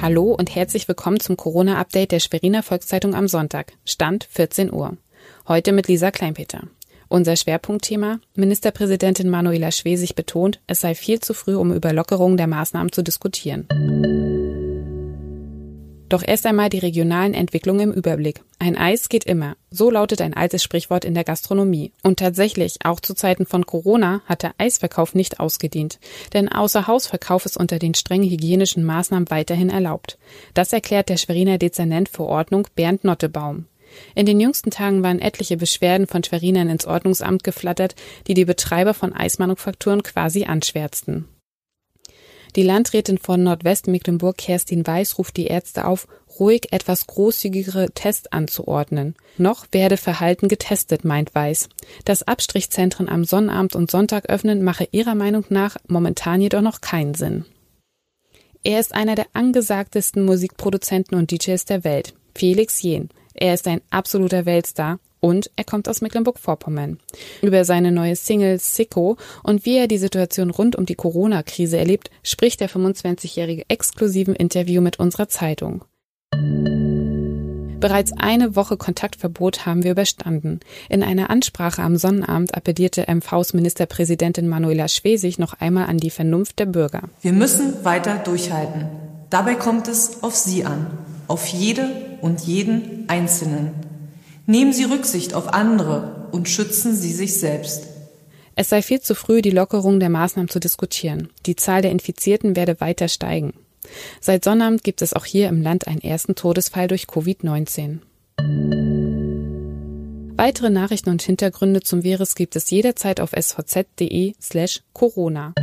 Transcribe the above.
Hallo und herzlich willkommen zum Corona-Update der Schweriner Volkszeitung am Sonntag. Stand 14 Uhr. Heute mit Lisa Kleinpeter. Unser Schwerpunktthema Ministerpräsidentin Manuela Schwesig betont, es sei viel zu früh, um über Lockerungen der Maßnahmen zu diskutieren. Doch erst einmal die regionalen Entwicklungen im Überblick. Ein Eis geht immer. So lautet ein altes Sprichwort in der Gastronomie. Und tatsächlich, auch zu Zeiten von Corona hat der Eisverkauf nicht ausgedient. Denn Außerhausverkauf ist unter den strengen hygienischen Maßnahmen weiterhin erlaubt. Das erklärt der Schweriner Dezernent für Ordnung Bernd Nottebaum. In den jüngsten Tagen waren etliche Beschwerden von Schwerinern ins Ordnungsamt geflattert, die die Betreiber von Eismanufakturen quasi anschwärzten. Die Landrätin von Nordwestmecklenburg, Kerstin Weiß, ruft die Ärzte auf, ruhig etwas großzügigere Tests anzuordnen. Noch werde Verhalten getestet, meint Weiß. Dass Abstrichzentren am Sonnabend und Sonntag öffnen, mache ihrer Meinung nach momentan jedoch noch keinen Sinn. Er ist einer der angesagtesten Musikproduzenten und DJs der Welt, Felix Jen. Er ist ein absoluter Weltstar und er kommt aus Mecklenburg-Vorpommern. Über seine neue Single Sicko und wie er die Situation rund um die Corona-Krise erlebt, spricht der 25-jährige exklusiven Interview mit unserer Zeitung. Bereits eine Woche Kontaktverbot haben wir überstanden. In einer Ansprache am Sonnabend appellierte MVs Ministerpräsidentin Manuela Schwesig noch einmal an die Vernunft der Bürger. Wir müssen weiter durchhalten. Dabei kommt es auf Sie an, auf jede und jeden Einzelnen. Nehmen Sie Rücksicht auf andere und schützen Sie sich selbst. Es sei viel zu früh, die Lockerung der Maßnahmen zu diskutieren. Die Zahl der Infizierten werde weiter steigen. Seit Sonnabend gibt es auch hier im Land einen ersten Todesfall durch Covid-19. Weitere Nachrichten und Hintergründe zum Virus gibt es jederzeit auf svz.de slash Corona.